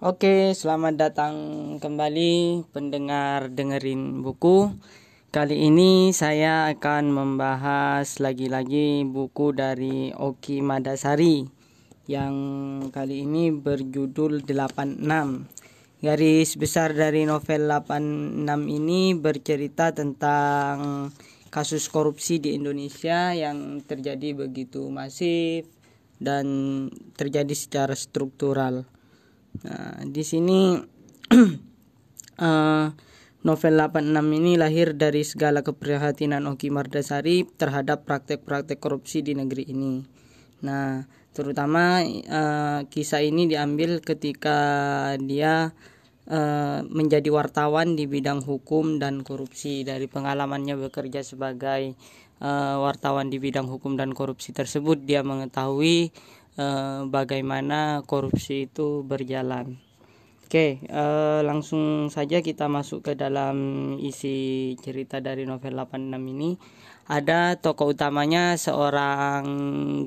Oke, selamat datang kembali pendengar dengerin buku. Kali ini saya akan membahas lagi-lagi buku dari Oki Madasari yang kali ini berjudul 86. Garis besar dari novel 86 ini bercerita tentang kasus korupsi di Indonesia yang terjadi begitu masif dan terjadi secara struktural. Nah, di sini uh, novel 86 ini lahir dari segala keprihatinan Oki Mardasari terhadap praktek-praktek korupsi di negeri ini. Nah, terutama uh, kisah ini diambil ketika dia uh, menjadi wartawan di bidang hukum dan korupsi dari pengalamannya bekerja sebagai uh, wartawan di bidang hukum dan korupsi tersebut dia mengetahui Eh, bagaimana korupsi itu berjalan. Oke, uh, langsung saja kita masuk ke dalam isi cerita dari novel 86 ini. Ada tokoh utamanya seorang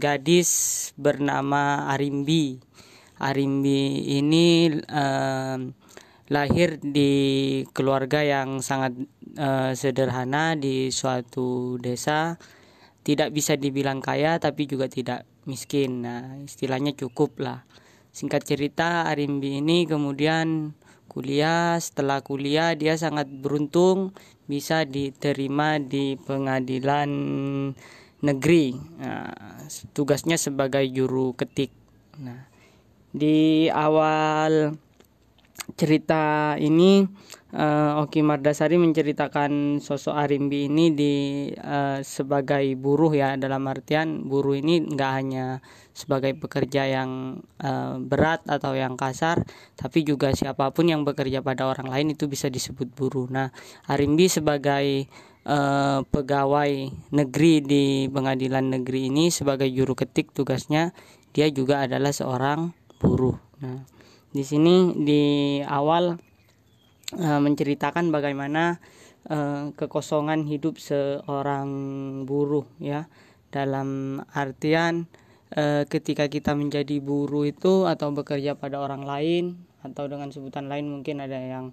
gadis bernama Arimbi. Arimbi ini uh, lahir di keluarga yang sangat uh, sederhana di suatu desa. Tidak bisa dibilang kaya tapi juga tidak miskin. Nah istilahnya cukup lah. Singkat cerita Arimbi ini kemudian kuliah. Setelah kuliah dia sangat beruntung bisa diterima di pengadilan negeri. Nah, tugasnya sebagai juru ketik. Nah di awal cerita ini uh, Oki Mardasari menceritakan sosok Arimbi ini di uh, sebagai buruh ya dalam artian buruh ini nggak hanya sebagai pekerja yang uh, berat atau yang kasar tapi juga siapa pun yang bekerja pada orang lain itu bisa disebut buruh. Nah, Arimbi sebagai uh, pegawai negeri di pengadilan negeri ini sebagai juru ketik tugasnya dia juga adalah seorang buruh. Nah, di sini di awal uh, menceritakan bagaimana uh, kekosongan hidup seorang buruh ya. Dalam artian uh, ketika kita menjadi buruh itu atau bekerja pada orang lain atau dengan sebutan lain mungkin ada yang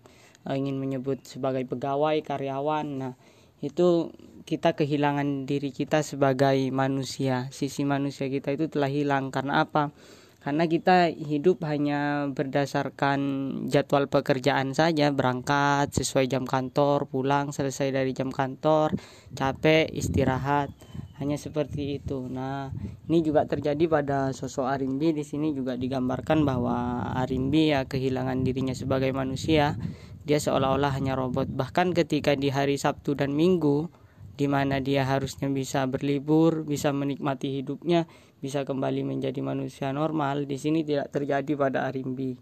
uh, ingin menyebut sebagai pegawai karyawan. Nah itu kita kehilangan diri kita sebagai manusia. Sisi manusia kita itu telah hilang karena apa karena kita hidup hanya berdasarkan jadwal pekerjaan saja berangkat sesuai jam kantor pulang selesai dari jam kantor capek istirahat hanya seperti itu. Nah ini juga terjadi pada sosok Arimbi. Di sini juga digambarkan bahwa Arimbi ya kehilangan dirinya sebagai manusia. Dia seolah-olah hanya robot. Bahkan ketika di hari Sabtu dan Minggu di mana dia harusnya bisa berlibur, bisa menikmati hidupnya, bisa kembali menjadi manusia normal. Di sini tidak terjadi pada Arimbi.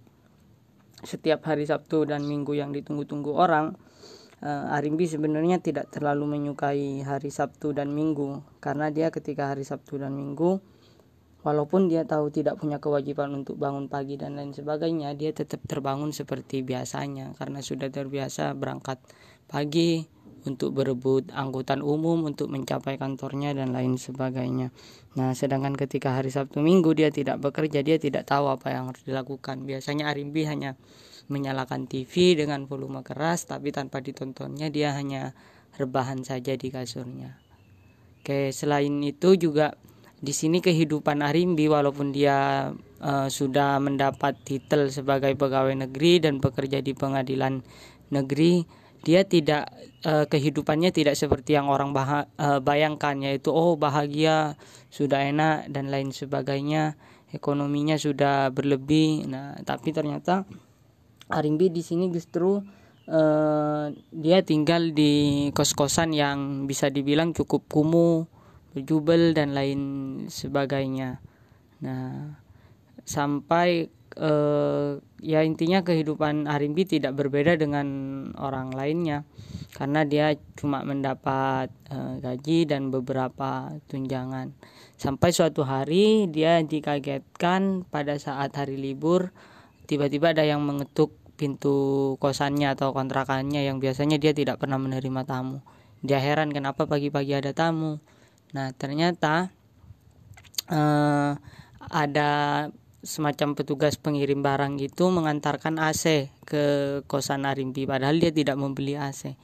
Setiap hari Sabtu dan Minggu yang ditunggu-tunggu orang, uh, Arimbi sebenarnya tidak terlalu menyukai hari Sabtu dan Minggu karena dia ketika hari Sabtu dan Minggu walaupun dia tahu tidak punya kewajiban untuk bangun pagi dan lain sebagainya, dia tetap terbangun seperti biasanya karena sudah terbiasa berangkat pagi, untuk berebut angkutan umum untuk mencapai kantornya dan lain sebagainya. Nah, sedangkan ketika hari Sabtu Minggu dia tidak bekerja, dia tidak tahu apa yang harus dilakukan. Biasanya Arimbi hanya menyalakan TV dengan volume keras tapi tanpa ditontonnya dia hanya rebahan saja di kasurnya. Oke, selain itu juga di sini kehidupan Arimbi walaupun dia uh, sudah mendapat titel sebagai pegawai negeri dan bekerja di pengadilan negeri dia tidak uh, kehidupannya tidak seperti yang orang bah uh, bayangkan yaitu oh bahagia sudah enak dan lain sebagainya. Ekonominya sudah berlebih. Nah tapi ternyata Arimbi di sini justru uh, dia tinggal di kos-kosan yang bisa dibilang cukup kumuh berjubel dan lain sebagainya. Nah sampai uh, ya intinya kehidupan Arimbi tidak berbeda dengan orang lainnya. Karena dia cuma mendapat uh, gaji dan beberapa tunjangan. Sampai suatu hari dia dikagetkan pada saat hari libur tiba-tiba ada yang mengetuk pintu kosannya atau kontrakannya yang biasanya dia tidak pernah menerima tamu. Dia heran kenapa pagi-pagi ada tamu? Nah ternyata uh, ada semacam petugas pengirim barang itu mengantarkan AC ke kosan Arimbi padahal dia tidak membeli AC.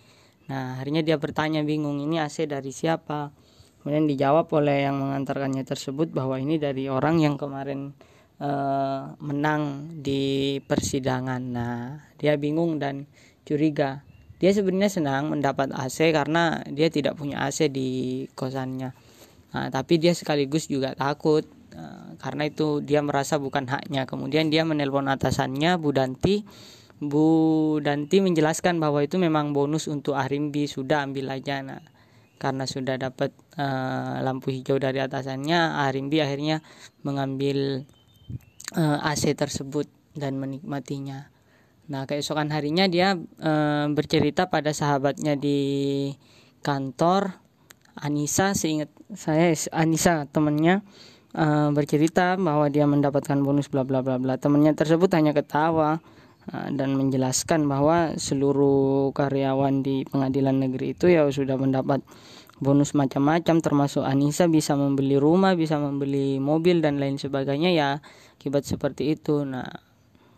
Nah, akhirnya dia bertanya bingung, ini AC dari siapa? Kemudian dijawab oleh yang mengantarkannya tersebut bahwa ini dari orang yang kemarin uh, menang di persidangan. Nah, dia bingung dan curiga. Dia sebenarnya senang mendapat AC karena dia tidak punya AC di kosannya. Nah, tapi dia sekaligus juga takut karena itu dia merasa bukan haknya. Kemudian dia menelpon atasannya Bu Danti. Bu Danti menjelaskan bahwa itu memang bonus untuk Arimbi sudah ambil aja. Nah karena sudah dapat uh, lampu hijau dari atasannya Arimbi akhirnya mengambil uh, eh, AC tersebut dan menikmatinya. Nah keesokan harinya dia uh, bercerita pada sahabatnya di kantor Anissa seingat saya Anissa temannya uh, bercerita bahwa dia mendapatkan bonus bla bla bla bla temannya tersebut hanya ketawa Ah, dan menjelaskan bahwa seluruh karyawan di pengadilan negeri itu ya sudah mendapat bonus macam-macam termasuk Anissa bisa membeli rumah, bisa membeli mobil dan lain sebagainya ya akibat seperti itu. Nah,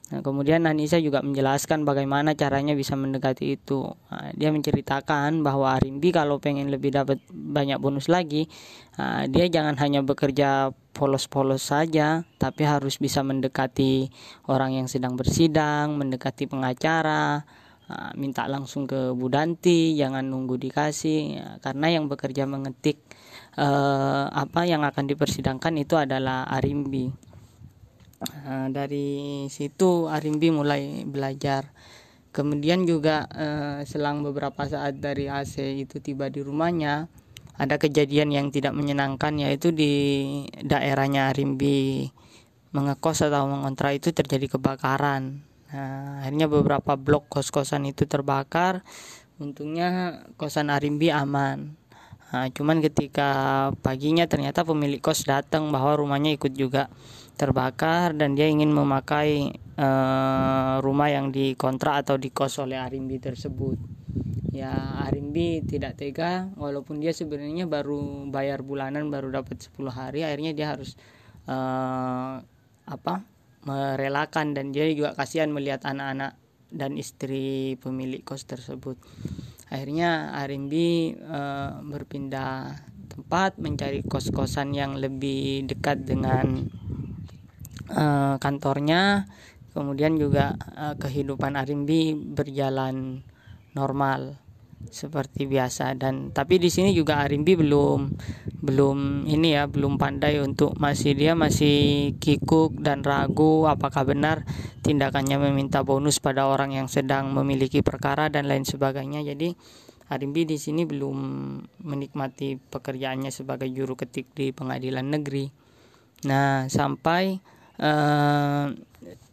Nah, kemudian Anissa juga menjelaskan bagaimana caranya bisa mendekati itu. Nah, dia menceritakan bahwa Arimbi kalau pengen lebih dapat banyak bonus lagi, nah, dia jangan hanya bekerja polos-polos saja, tapi harus bisa mendekati orang yang sedang bersidang, mendekati pengacara, nah, minta langsung ke Budanti, jangan nunggu dikasih, karena yang bekerja mengetik eh, apa yang akan dipersidangkan itu adalah Arimbi. Nah, dari situ Arimbi mulai belajar. Kemudian juga uh, selang beberapa saat dari AC itu tiba di rumahnya, ada kejadian yang tidak menyenangkan yaitu di daerahnya Arimbi mengekos atau mengontrak itu terjadi kebakaran. Nah, akhirnya beberapa blok kos-kosan itu terbakar. Untungnya kosan Arimbi aman. Nah, cuman ketika paginya ternyata pemilik kos datang bahwa rumahnya ikut juga terbakar dan dia ingin memakai uh, rumah yang dikontrak atau dikos oleh Arimbi tersebut. Ya Arimbi tidak tega walaupun dia sebenarnya baru bayar bulanan baru dapat 10 hari akhirnya dia harus uh, apa merelakan. Dan dia juga kasihan melihat anak-anak dan istri pemilik kos tersebut. Akhirnya Arimbi uh, berpindah tempat mencari kos-kosan yang lebih dekat dengan uh, kantornya. Kemudian juga uh, kehidupan Arimbi berjalan normal seperti biasa dan tapi di sini juga Arimbi belum belum ini ya belum pandai untuk masih dia masih kikuk dan ragu apakah benar tindakannya meminta bonus pada orang yang sedang memiliki perkara dan lain sebagainya jadi Arimbi di sini belum menikmati pekerjaannya sebagai juru ketik di pengadilan negeri. Nah, sampai uh,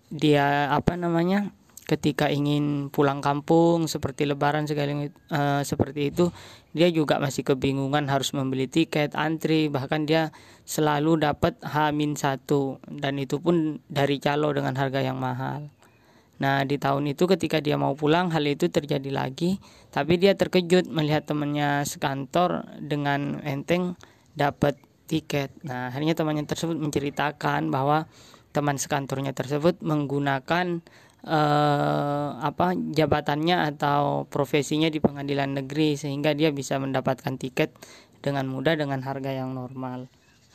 dia apa namanya ketika ingin pulang kampung seperti lebaran segala uh, seperti itu dia juga masih kebingungan harus membeli tiket antri bahkan dia selalu dapat H-1 dan itu pun dari calo dengan harga yang mahal. Nah di tahun itu ketika dia mau pulang hal itu terjadi lagi. Tapi dia terkejut melihat temannya sekantor dengan enteng dapat tiket. Nah akhirnya temannya tersebut menceritakan bahwa teman sekantornya tersebut menggunakan eh, apa jabatannya atau profesinya di pengadilan negeri sehingga dia bisa mendapatkan tiket dengan mudah dengan harga yang normal.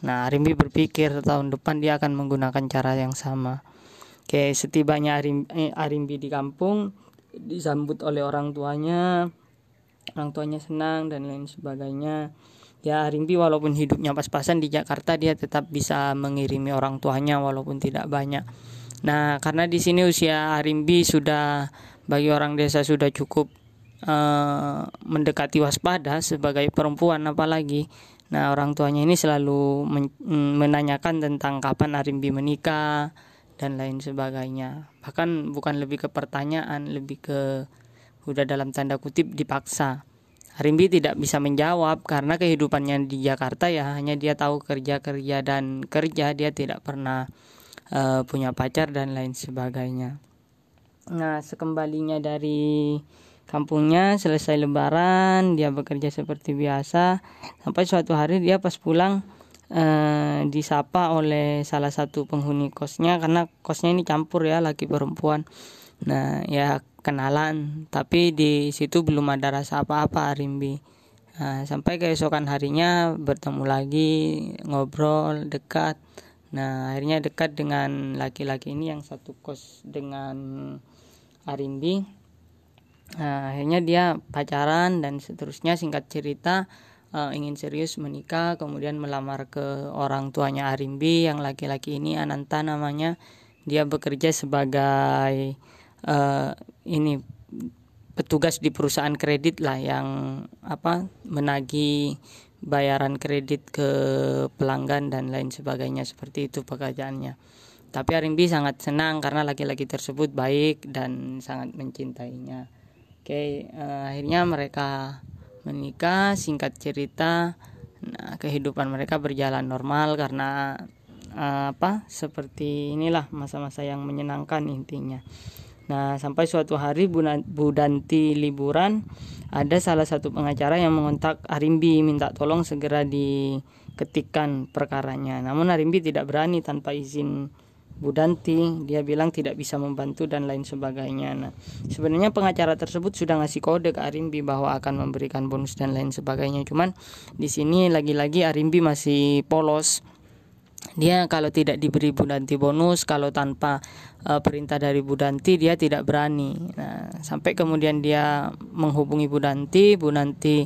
Nah, Arimbi berpikir tahun depan dia akan menggunakan cara yang sama. Oke, setibanya Arim, eh, Arimbi di kampung disambut oleh orang tuanya, orang tuanya senang dan lain sebagainya ya Rimpi walaupun hidupnya pas-pasan di Jakarta dia tetap bisa mengirimi orang tuanya walaupun tidak banyak. Nah, karena di sini usia Rimbi sudah bagi orang desa sudah cukup uh, mendekati waspada sebagai perempuan apalagi. Nah, orang tuanya ini selalu men menanyakan tentang kapan Arimbi menikah dan lain sebagainya. Bahkan bukan lebih ke pertanyaan, lebih ke udah dalam tanda kutip dipaksa. Rimbi tidak bisa menjawab karena kehidupannya di Jakarta ya hanya dia tahu kerja kerja dan kerja dia tidak pernah uh, punya pacar dan lain sebagainya. Nah sekembalinya dari kampungnya selesai lebaran dia bekerja seperti biasa. Sampai suatu hari dia pas pulang uh, disapa oleh salah satu penghuni kosnya karena kosnya ini campur ya laki perempuan. Nah ya kenalan tapi di situ belum ada rasa apa-apa Arimbi nah, sampai keesokan harinya bertemu lagi ngobrol dekat nah akhirnya dekat dengan laki-laki ini yang satu kos dengan Arimbi. Nah, akhirnya dia pacaran dan seterusnya. Singkat cerita uh, ingin serius menikah kemudian melamar ke orang tuanya Arimbi. Yang laki-laki ini Ananta namanya dia bekerja sebagai uh, ini petugas di perusahaan kredit lah yang apa menagih bayaran kredit ke pelanggan dan lain sebagainya seperti itu pekerjaannya. Tapi Arimbi sangat senang karena laki-laki tersebut baik dan sangat mencintainya. Oke, uh, akhirnya mereka menikah. Singkat cerita, nah, kehidupan mereka berjalan normal karena uh, apa? Seperti inilah masa-masa yang menyenangkan intinya. Nah, sampai suatu hari Bu Danti liburan, ada salah satu pengacara yang mengontak Arimbi minta tolong segera diketikkan perkaranya. Namun Arimbi tidak berani tanpa izin Bu Danti, dia bilang tidak bisa membantu dan lain sebagainya. Nah, sebenarnya pengacara tersebut sudah ngasih kode ke Arimbi bahwa akan memberikan bonus dan lain sebagainya. Cuman di sini lagi-lagi Arimbi masih polos dia kalau tidak diberi Budanti bonus kalau tanpa uh, perintah dari Budanti dia tidak berani. Nah sampai kemudian dia menghubungi Budanti Budanti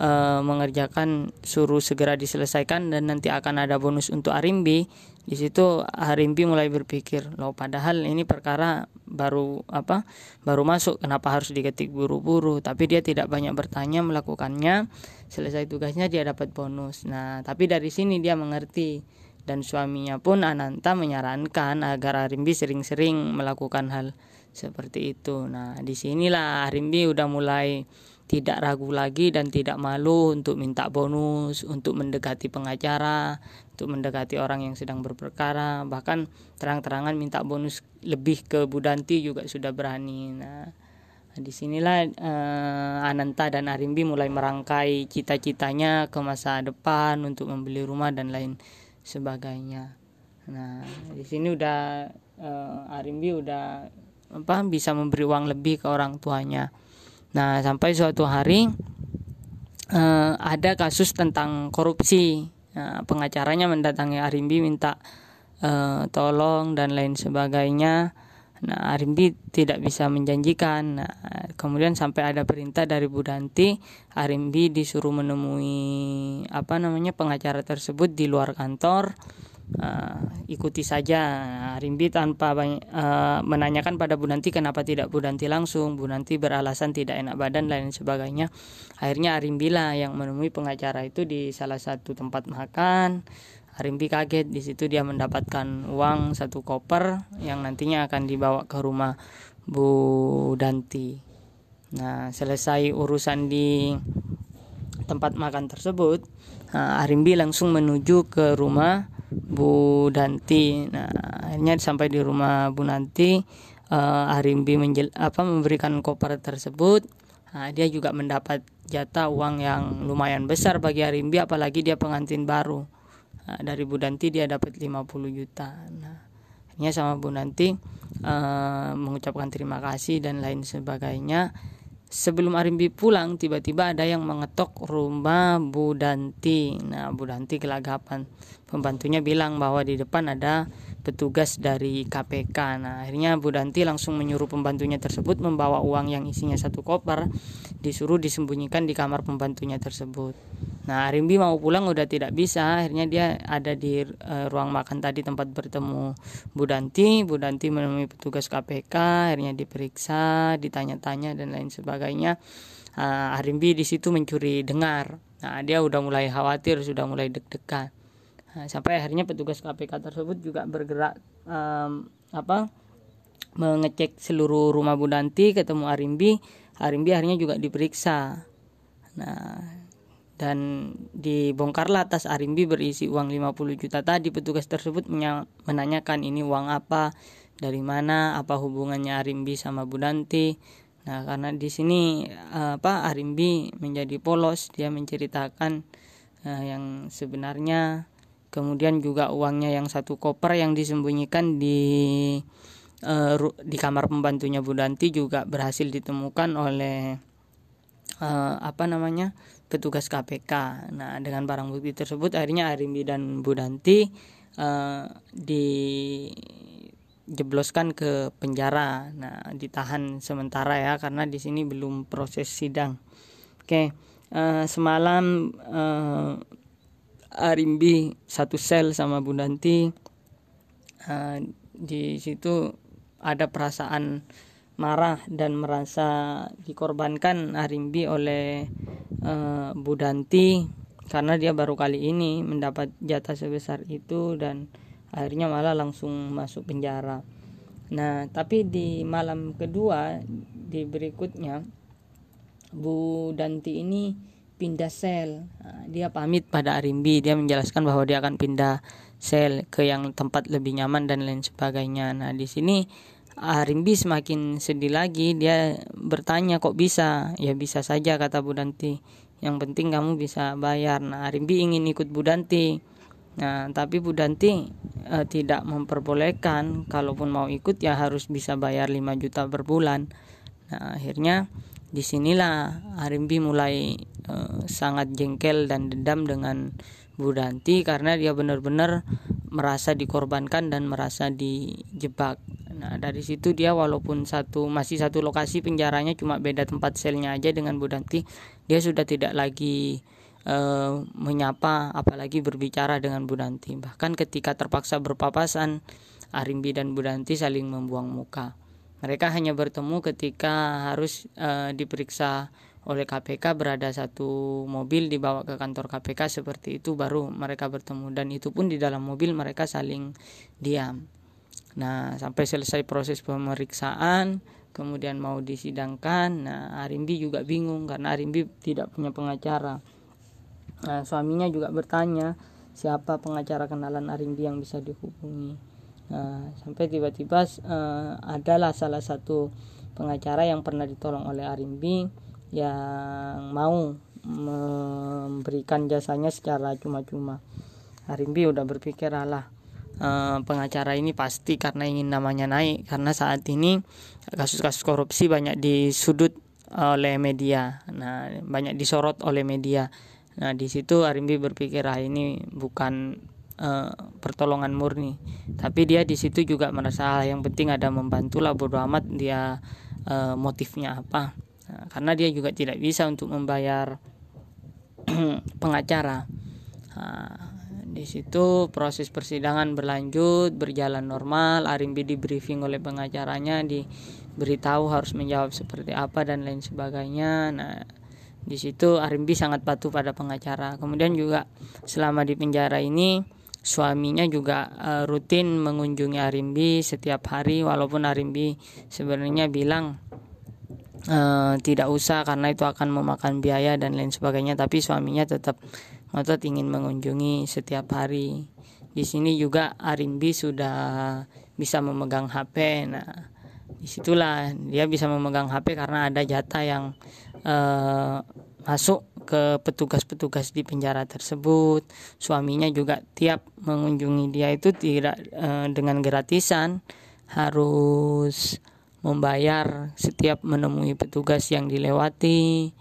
uh, mengerjakan suruh segera diselesaikan dan nanti akan ada bonus untuk Arimbi. Di situ Arimbi mulai berpikir loh padahal ini perkara baru apa baru masuk kenapa harus diketik buru-buru? Tapi dia tidak banyak bertanya melakukannya. Selesai tugasnya dia dapat bonus. Nah tapi dari sini dia mengerti dan suaminya pun Ananta menyarankan agar Arimbi sering-sering melakukan hal seperti itu. Nah, di sinilah Arimbi udah mulai tidak ragu lagi dan tidak malu untuk minta bonus, untuk mendekati pengacara, untuk mendekati orang yang sedang berperkara, bahkan terang-terangan minta bonus lebih ke Budanti juga sudah berani. Nah, di sinilah eh, Ananta dan Arimbi mulai merangkai cita-citanya ke masa depan untuk membeli rumah dan lain sebagainya. Nah di sini udah uh, Arimbi udah apa bisa memberi uang lebih ke orang tuanya. Nah sampai suatu hari uh, ada kasus tentang korupsi. Nah, pengacaranya mendatangi Arimbi minta uh, tolong dan lain sebagainya Nah, Arimbi tidak bisa menjanjikan. Nah, kemudian sampai ada perintah dari Budanti, Arimbi disuruh menemui apa namanya pengacara tersebut di luar kantor. Uh, ikuti saja Arimbi tanpa banyak, uh, menanyakan pada Budanti kenapa tidak Budanti langsung. Budanti beralasan tidak enak badan dan lain sebagainya. Akhirnya Arimbi lah yang menemui pengacara itu di salah satu tempat makan. Rimpi kaget di situ dia mendapatkan uang satu koper yang nantinya akan dibawa ke rumah Bu Danti. Nah, selesai urusan di tempat makan tersebut, Arimbi langsung menuju ke rumah Bu Danti. Nah, akhirnya sampai di rumah Bu Danti, uh, Arimbi menjel, apa memberikan koper tersebut. Nah, dia juga mendapat jatah uang yang lumayan besar bagi Arimbi apalagi dia pengantin baru Nah, dari Bu Danti dia dapat 50 juta. Nah, akhirnya sama Bu Danti uh, mengucapkan terima kasih dan lain sebagainya. Sebelum Arimbi pulang, tiba-tiba ada yang mengetok rumah Bu Danti. Nah, Bu Danti kelagapan. Pembantunya bilang bahwa di depan ada petugas dari KPK. Nah, akhirnya Bu Danti langsung menyuruh pembantunya tersebut membawa uang yang isinya satu koper, disuruh disembunyikan di kamar pembantunya tersebut. Nah, Rimbi mau pulang udah tidak bisa. Akhirnya dia ada di uh, ruang makan tadi tempat bertemu Bu Danti. Bu Danti menemui petugas KPK, akhirnya diperiksa, ditanya-tanya dan lain sebagainya. Arimbi di situ mencuri dengar. Nah, dia udah mulai khawatir, sudah mulai deg-degan. Nah, sampai akhirnya petugas KPK tersebut juga bergerak um, apa mengecek seluruh rumah Bu Danti, ketemu Arimbi. Arimbi akhirnya juga diperiksa. Nah, dan dibongkarlah tas Arimbi berisi uang 50 juta tadi petugas tersebut menanyakan ini uang apa dari mana apa hubungannya Arimbi sama Budanti nah karena di sini apa Arimbi menjadi polos dia menceritakan uh, yang sebenarnya kemudian juga uangnya yang satu koper yang disembunyikan di uh, di kamar pembantunya Budanti juga berhasil ditemukan oleh uh, apa namanya petugas KPK. Nah dengan barang bukti tersebut akhirnya Arimbi dan Budanti uh, dijebloskan ke penjara. Nah ditahan sementara ya karena di sini belum proses sidang. Oke uh, semalam uh, Arimbi satu sel sama Budanti uh, di situ ada perasaan marah dan merasa dikorbankan Arimbi oleh uh, Budanti karena dia baru kali ini mendapat jatah sebesar itu dan akhirnya malah langsung masuk penjara. Nah, tapi di malam kedua di berikutnya Bu Danti ini pindah sel. Dia pamit pada Arimbi, dia menjelaskan bahwa dia akan pindah sel ke yang tempat lebih nyaman dan lain sebagainya. Nah, di sini Arimbi semakin sedih lagi. Dia bertanya kok bisa? Ya bisa saja kata Budanti yang penting kamu bisa bayar. Nah Arimbi ingin ikut Budanti nah tapi Budanti uh, tidak memperbolehkan. Kalaupun mau ikut ya harus bisa bayar 5 juta per bulan. Nah akhirnya di sinilah Arimbi mulai uh, sangat jengkel dan dendam dengan Budanti karena dia benar-benar merasa dikorbankan dan merasa dijebak Nah dari situ dia walaupun satu masih satu lokasi penjaranya cuma beda tempat selnya aja dengan Budanti, dia sudah tidak lagi e, menyapa apalagi berbicara dengan Budanti. Bahkan ketika terpaksa berpapasan, Arimbi dan Budanti saling membuang muka. Mereka hanya bertemu ketika harus e, diperiksa oleh KPK berada satu mobil dibawa ke kantor KPK seperti itu baru mereka bertemu dan itu pun di dalam mobil mereka saling diam. Nah, sampai selesai proses pemeriksaan, kemudian mau disidangkan. Nah, Arimbi juga bingung karena Arimbi tidak punya pengacara. Nah, suaminya juga bertanya siapa pengacara kenalan Arimbi yang bisa dihubungi. Nah, sampai tiba-tiba uh, adalah salah satu pengacara yang pernah ditolong oleh Arimbi yang mau memberikan jasanya secara cuma-cuma. Arimbi udah berpikir alah Eh, pengacara ini pasti karena ingin namanya naik karena saat ini kasus-kasus korupsi banyak disudut oleh media nah banyak disorot oleh media nah di situ Arimbi berpikir ah ini bukan uh, pertolongan murni tapi dia di situ juga merasa ah, yang penting ada membantu lah bodo amat dia uh, motifnya apa nah, karena dia juga tidak bisa untuk membayar pengacara nah, di situ proses persidangan berlanjut, berjalan normal. Arimbi di briefing oleh pengacaranya, diberitahu harus menjawab seperti apa dan lain sebagainya. Nah, di situ Arimbi sangat patuh pada pengacara. Kemudian juga selama di penjara ini suaminya juga uh, rutin mengunjungi Arimbi setiap hari walaupun Arimbi sebenarnya bilang uh, tidak usah karena itu akan memakan biaya dan lain sebagainya tapi suaminya tetap ngotot ingin mengunjungi setiap hari. Di sini juga Arimbi sudah bisa memegang HP. Nah, di situlah dia bisa memegang HP karena ada jatah yang uh, masuk ke petugas-petugas di penjara tersebut. Suaminya juga tiap mengunjungi dia itu tidak uh, dengan gratisan, harus membayar setiap menemui petugas yang dilewati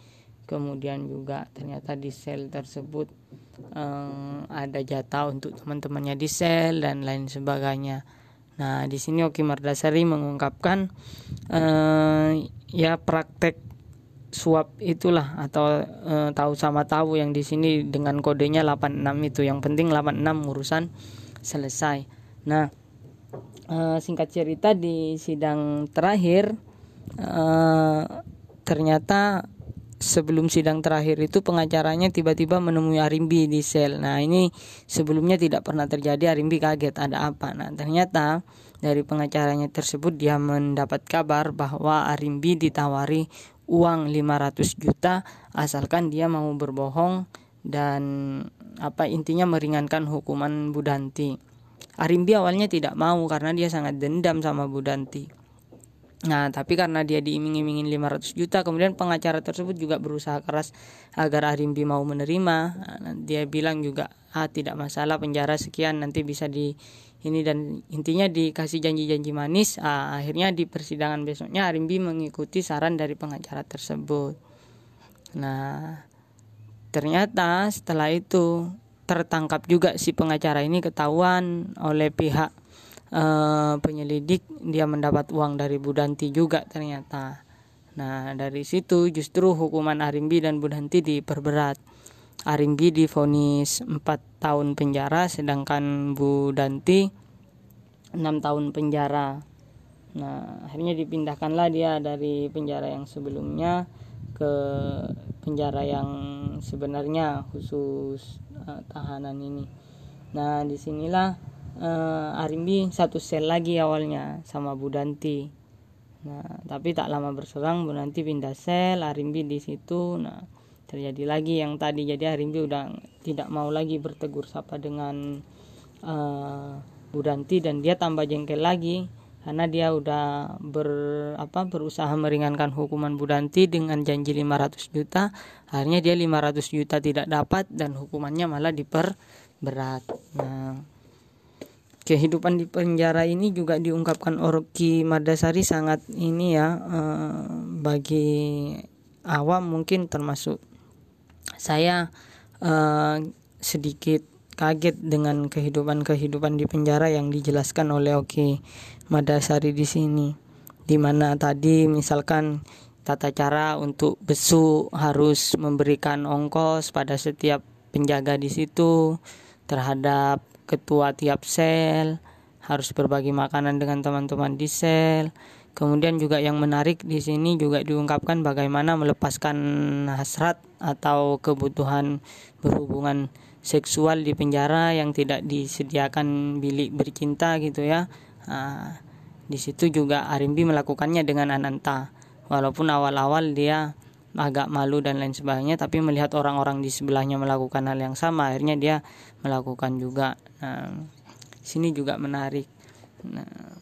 kemudian juga ternyata di sel tersebut um, ada jatah untuk teman-temannya di sel dan lain sebagainya. Nah, di sini Oki Mardasari mengungkapkan uh, ya praktek suap itulah atau uh, tahu sama tahu yang di sini dengan kodenya 86 itu yang penting 86 urusan selesai. Nah, uh, singkat cerita di sidang terakhir uh, ternyata sebelum sidang terakhir itu pengacaranya tiba-tiba menemui Arimbi di sel. Nah ini sebelumnya tidak pernah terjadi. Arimbi kaget ada apa. Nah ternyata dari pengacaranya tersebut dia mendapat kabar bahwa Arimbi ditawari uang 500 juta asalkan dia mau berbohong dan apa intinya meringankan hukuman Budanti. Arimbi awalnya tidak mau karena dia sangat dendam sama Budanti. Nah, tapi karena dia diiming-imingin 500 juta, kemudian pengacara tersebut juga berusaha keras agar Arimbi mau menerima. Nah, dia bilang juga, ah tidak masalah penjara sekian nanti bisa di ini dan intinya dikasih janji-janji manis. Ah, akhirnya di persidangan besoknya Arimbi mengikuti saran dari pengacara tersebut. Nah, ternyata setelah itu tertangkap juga si pengacara ini ketahuan oleh pihak uh, penyelidik dia mendapat uang dari Budanti juga ternyata. Nah dari situ justru hukuman Arimbi dan Budanti diperberat. Arimbi difonis 4 tahun penjara sedangkan Budanti 6 tahun penjara. Nah akhirnya dipindahkanlah dia dari penjara yang sebelumnya ke penjara yang sebenarnya khusus uh, tahanan ini. Nah di sinilah uh, Arimbi satu sel lagi awalnya sama Bu Danti. Nah, tapi tak lama berselang Bu Danti pindah sel, Arimbi di situ. Nah, terjadi lagi yang tadi. Jadi Arimbi udah tidak mau lagi bertegur sapa dengan uh, Bu Danti dan dia tambah jengkel lagi karena dia udah ber apa berusaha meringankan hukuman Budanti dengan janji 500 juta. Akhirnya dia 500 juta tidak dapat dan hukumannya malah diperberat. Nah kehidupan di penjara ini juga diungkapkan Orki Madasari sangat ini ya eh, bagi awam mungkin termasuk saya eh, sedikit kaget dengan kehidupan-kehidupan di penjara yang dijelaskan oleh Oki Madasari di sini di mana tadi misalkan tata cara untuk besu harus memberikan ongkos pada setiap penjaga di situ terhadap ketua tiap sel harus berbagi makanan dengan teman-teman di sel. Kemudian juga yang menarik di sini juga diungkapkan bagaimana melepaskan hasrat atau kebutuhan berhubungan seksual di penjara yang tidak disediakan bilik bercinta gitu ya. Nah, di situ juga Arimbi melakukannya dengan Ananta. Walaupun awal-awal dia agak malu dan lain sebagainya tapi melihat orang-orang di sebelahnya melakukan hal yang sama akhirnya dia melakukan juga nah sini juga menarik nah,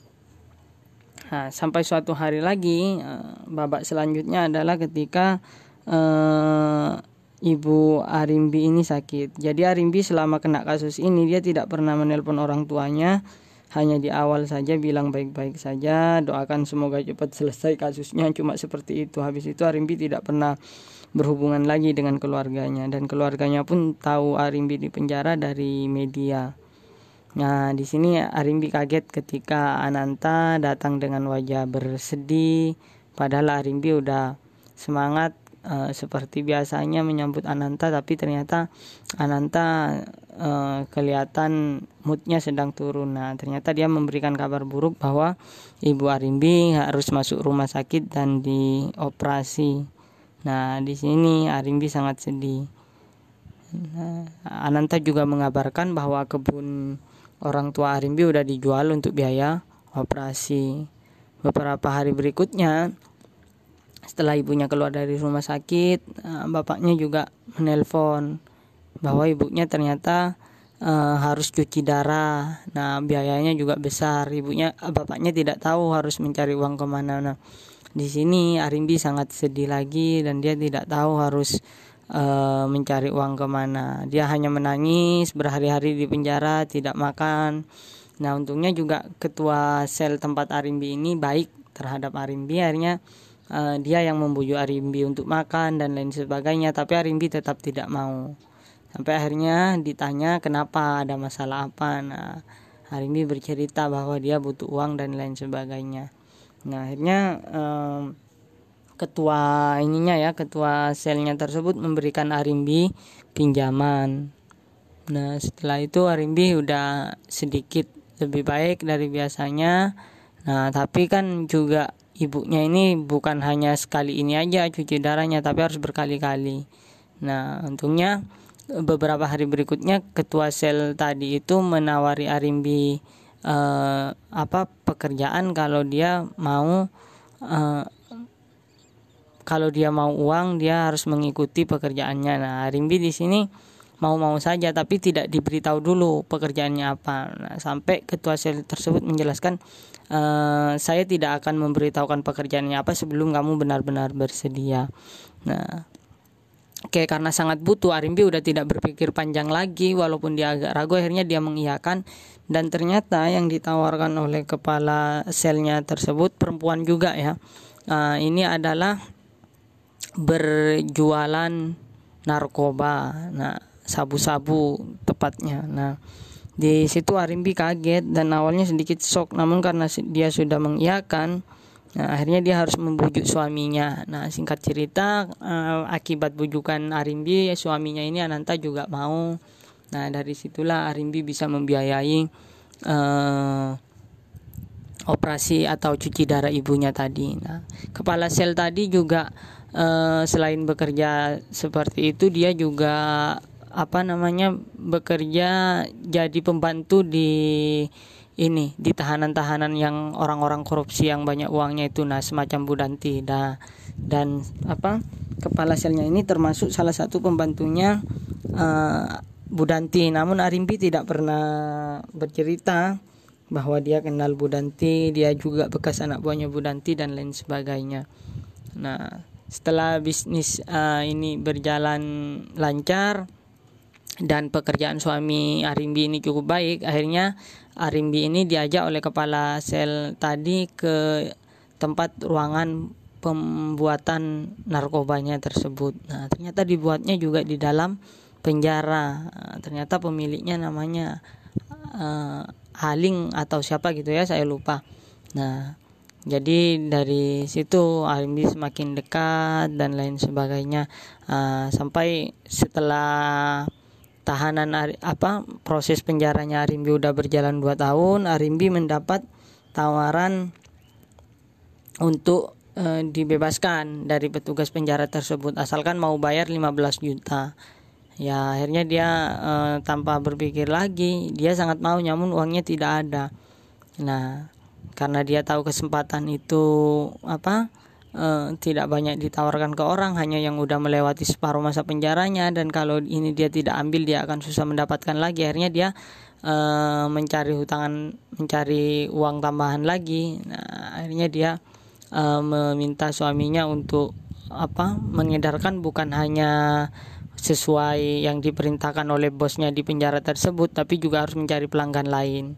nah sampai suatu hari lagi uh, babak selanjutnya adalah ketika uh, ibu Arimbi ini sakit. Jadi Arimbi selama kena kasus ini dia tidak pernah menelpon orang tuanya. Hanya di awal saja bilang baik-baik saja doakan semoga cepat selesai kasusnya. Cuma seperti itu. Habis itu Arimbi tidak pernah berhubungan lagi dengan keluarganya. Dan keluarganya pun tahu Arimbi di penjara dari media nah di sini Arimbi kaget ketika Ananta datang dengan wajah bersedih padahal Arimbi udah semangat uh, seperti biasanya menyambut Ananta tapi ternyata Ananta uh, kelihatan moodnya sedang turun. Nah ternyata dia memberikan kabar buruk bahwa Ibu Arimbi harus masuk rumah sakit dan dioperasi. Nah di sini Arimbi sangat sedih. Nah, Ananta juga mengabarkan bahwa kebun orang tua Arimbi udah dijual untuk biaya operasi. Beberapa hari berikutnya setelah ibunya keluar dari rumah sakit eh, bapaknya juga menelpon bahwa ibunya ternyata uh, harus cuci darah. Nah biayanya juga besar. Ibunya bapaknya tidak tahu harus mencari uang ke mana. Nah di sini Arimbi sangat sedih lagi dan dia tidak tahu harus uh, mencari uang ke mana. Dia hanya menangis berhari-hari di penjara tidak makan. Nah untungnya juga ketua sel tempat Arimbi ini baik terhadap Arimbi akhirnya uh, dia yang membujuk Arimbi untuk makan dan lain sebagainya tapi Arimbi tetap tidak mau. Sampai akhirnya ditanya kenapa ada masalah apa. Nah Arimbi bercerita bahwa dia butuh uang dan lain sebagainya. Nah akhirnya um, ketua ininya ya ketua selnya tersebut memberikan Arimbi pinjaman. Nah setelah itu Arimbi udah sedikit lebih baik dari biasanya. Nah tapi kan juga ibunya ini bukan hanya sekali ini aja cuci darahnya tapi harus berkali-kali. Nah untungnya beberapa hari berikutnya ketua sel tadi itu menawari Arimbi uh, apa pekerjaan kalau dia mau uh, kalau dia mau uang dia harus mengikuti pekerjaannya. Nah Arimbi di sini mau-mau saja tapi tidak diberitahu dulu pekerjaannya apa. Nah, sampai ketua sel tersebut menjelaskan uh, saya tidak akan memberitahukan pekerjaannya apa sebelum kamu benar-benar bersedia. Nah Oke karena sangat butuh Arimbi udah tidak berpikir panjang lagi walaupun dia agak ragu akhirnya dia mengiyakan. Dan ternyata yang ditawarkan oleh kepala selnya tersebut perempuan juga ya. Uh, ini adalah berjualan narkoba nah sabu-sabu tepatnya nah di situ Arimbi kaget dan awalnya sedikit shock namun karena dia sudah mengiyakan Nah, akhirnya dia harus membujuk suaminya. Nah, singkat cerita, uh, akibat bujukan Arimbi, suaminya ini Ananta juga mau. Nah, dari situlah Arimbi bisa membiayai uh, operasi atau cuci darah ibunya tadi. Nah, kepala sel tadi juga uh, selain bekerja seperti itu, dia juga apa namanya bekerja jadi pembantu di ini di tahanan-tahanan yang orang-orang korupsi yang banyak uangnya itu. Nah semacam Budanti nah, dan apa kepala selnya ini termasuk salah satu pembantunya uh, Budanti namun Arimbi tidak pernah bercerita bahwa dia kenal Budanti dia juga bekas anak buahnya Budanti dan lain sebagainya. Nah setelah bisnis uh, ini berjalan lancar dan pekerjaan suami Arimbi ini cukup baik akhirnya Arimbi ini diajak oleh kepala sel tadi ke tempat ruangan pembuatan narkobanya tersebut. Nah ternyata dibuatnya juga di dalam penjara. Nah, ternyata pemiliknya namanya uh, Haling atau siapa gitu ya saya lupa. Nah jadi dari situ Arimbi semakin dekat dan lain sebagainya. Uh, sampai setelah tahanan apa proses penjaranya Arimbi udah berjalan 2 tahun Arimbi mendapat tawaran untuk e, dibebaskan dari petugas penjara tersebut asalkan mau bayar 15 juta. Ya akhirnya dia e, tanpa berpikir lagi dia sangat mau nyamun uangnya tidak ada. Nah karena dia tahu kesempatan itu apa uh, tidak banyak ditawarkan ke orang hanya yang udah melewati separuh masa penjaranya dan kalau ini dia tidak ambil dia akan susah mendapatkan lagi. Akhirnya dia uh, mencari hutangan mencari uang tambahan lagi. Nah akhirnya dia uh, meminta suaminya untuk apa mengedarkan bukan hanya sesuai yang diperintahkan oleh bosnya di penjara tersebut tapi juga harus mencari pelanggan lain.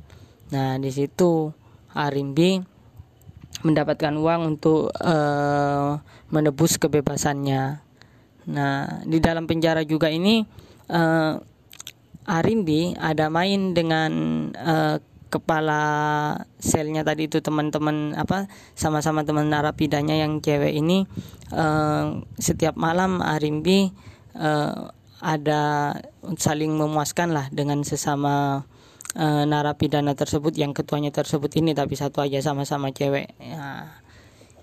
Nah di situ Arimbi mendapatkan uang untuk uh, menebus kebebasannya. Nah, di dalam penjara juga ini uh, Arimbi ada main dengan uh, kepala selnya tadi itu teman-teman apa sama-sama teman narapidanya yang cewek ini uh, setiap malam Arimbi uh, ada saling memuaskan lah dengan sesama uh, narapidana tersebut yang ketuanya tersebut ini tapi satu aja sama-sama cewek. Ya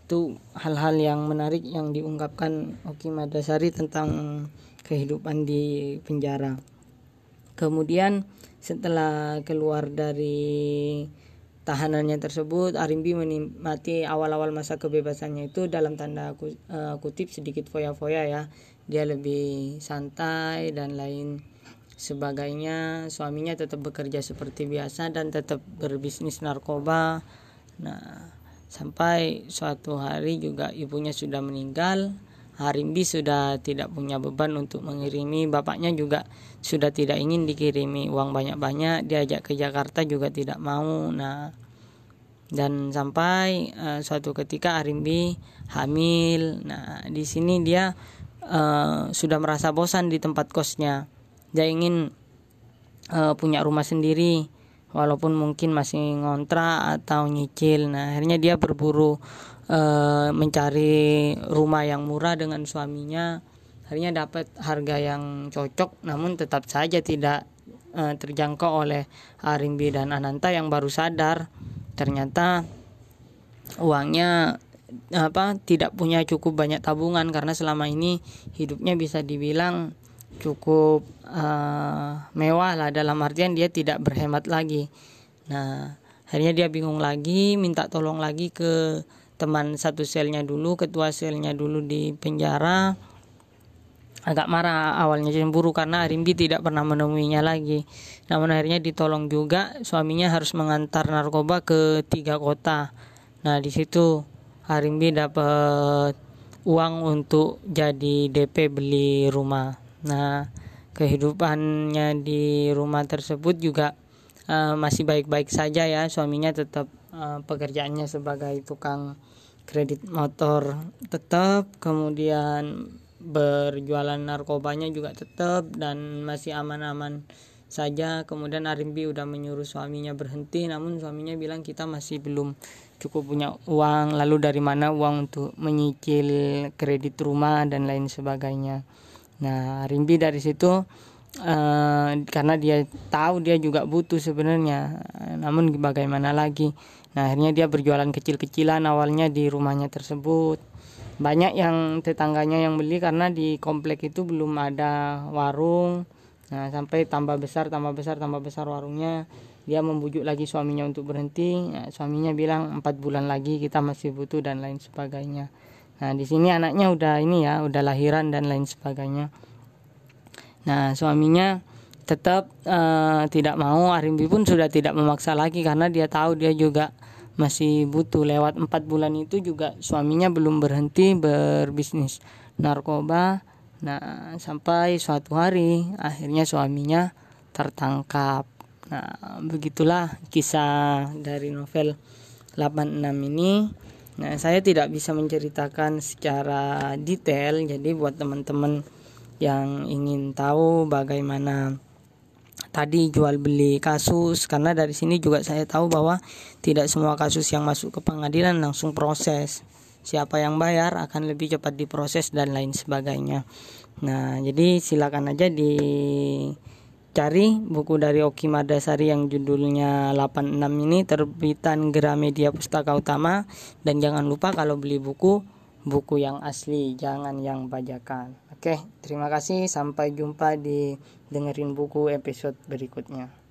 itu hal-hal yang menarik yang diungkapkan Oki Madasari tentang kehidupan di penjara. Kemudian setelah keluar dari tahanannya tersebut Arimbi menikmati awal-awal masa kebebasannya itu dalam tanda eh, kutip sedikit foya-foya ya. Dia lebih santai dan lain sebagainya suaminya tetap bekerja seperti biasa dan tetap berbisnis narkoba. Nah sampai suatu hari juga ibunya sudah meninggal. Harimbi sudah tidak punya beban untuk mengirimi. Bapaknya juga sudah tidak ingin dikirimi uang banyak-banyak. Diajak ke Jakarta juga tidak mau. Nah dan sampai uh, suatu ketika Harimbi hamil. Nah di sini dia uh, sudah merasa bosan di tempat kosnya dia ingin uh, punya rumah sendiri walaupun mungkin masih ngontrak atau nyicil. Nah akhirnya dia berburu uh, mencari rumah yang murah dengan suaminya. Akhirnya dapat harga yang cocok namun tetap saja tidak uh, terjangkau oleh Arimbi dan Ananta yang baru sadar. Ternyata uangnya apa tidak punya cukup banyak tabungan karena selama ini hidupnya bisa dibilang cukup uh, mewah lah dalam artian dia tidak berhemat lagi. Nah, akhirnya dia bingung lagi, minta tolong lagi ke teman satu selnya dulu, ketua selnya dulu di penjara. agak marah awalnya cemburu karena Arimbi tidak pernah menemuinya lagi. Namun akhirnya ditolong juga suaminya harus mengantar narkoba ke tiga kota. Nah di situ Arimbi dapat uang untuk jadi DP beli rumah. Nah kehidupannya di rumah tersebut juga uh, masih baik-baik saja ya. Suaminya tetap uh, pekerjaannya sebagai tukang kredit motor tetap kemudian berjualan narkobanya juga tetap dan masih aman-aman saja. Kemudian Arimbi udah menyuruh suaminya berhenti namun suaminya bilang kita masih belum cukup punya uang. Lalu dari mana uang untuk menyicil kredit rumah dan lain sebagainya nah Arimbi dari situ uh, karena dia tahu dia juga butuh sebenarnya. Namun bagaimana lagi? Nah akhirnya dia berjualan kecil-kecilan awalnya di rumahnya tersebut. Banyak yang tetangganya yang beli karena di komplek itu belum ada warung. Nah sampai tambah besar tambah besar tambah besar warungnya dia membujuk lagi suaminya untuk berhenti. Nah, suaminya bilang empat bulan lagi kita masih butuh dan lain sebagainya nah di sini anaknya udah ini ya udah lahiran dan lain sebagainya. Nah suaminya tetap uh, tidak mau Arimbi pun sudah tidak memaksa lagi karena dia tahu dia juga masih butuh. Lewat empat bulan itu juga suaminya belum berhenti berbisnis narkoba. Nah sampai suatu hari akhirnya suaminya tertangkap. Nah begitulah kisah dari novel 86 ini nah saya tidak bisa menceritakan secara detail. Jadi buat teman-teman yang ingin tahu bagaimana tadi jual beli kasus karena dari sini juga saya tahu bahwa tidak semua kasus yang masuk ke pengadilan langsung proses. Siapa yang bayar akan lebih cepat diproses dan lain sebagainya. Nah jadi silakan aja dicari buku dari Oki Madasari yang judulnya 86 ini terbitan Gramedia Pustaka Utama dan jangan lupa kalau beli buku buku yang asli jangan yang bajakan Oke, terima kasih. Sampai jumpa di dengerin buku episode berikutnya.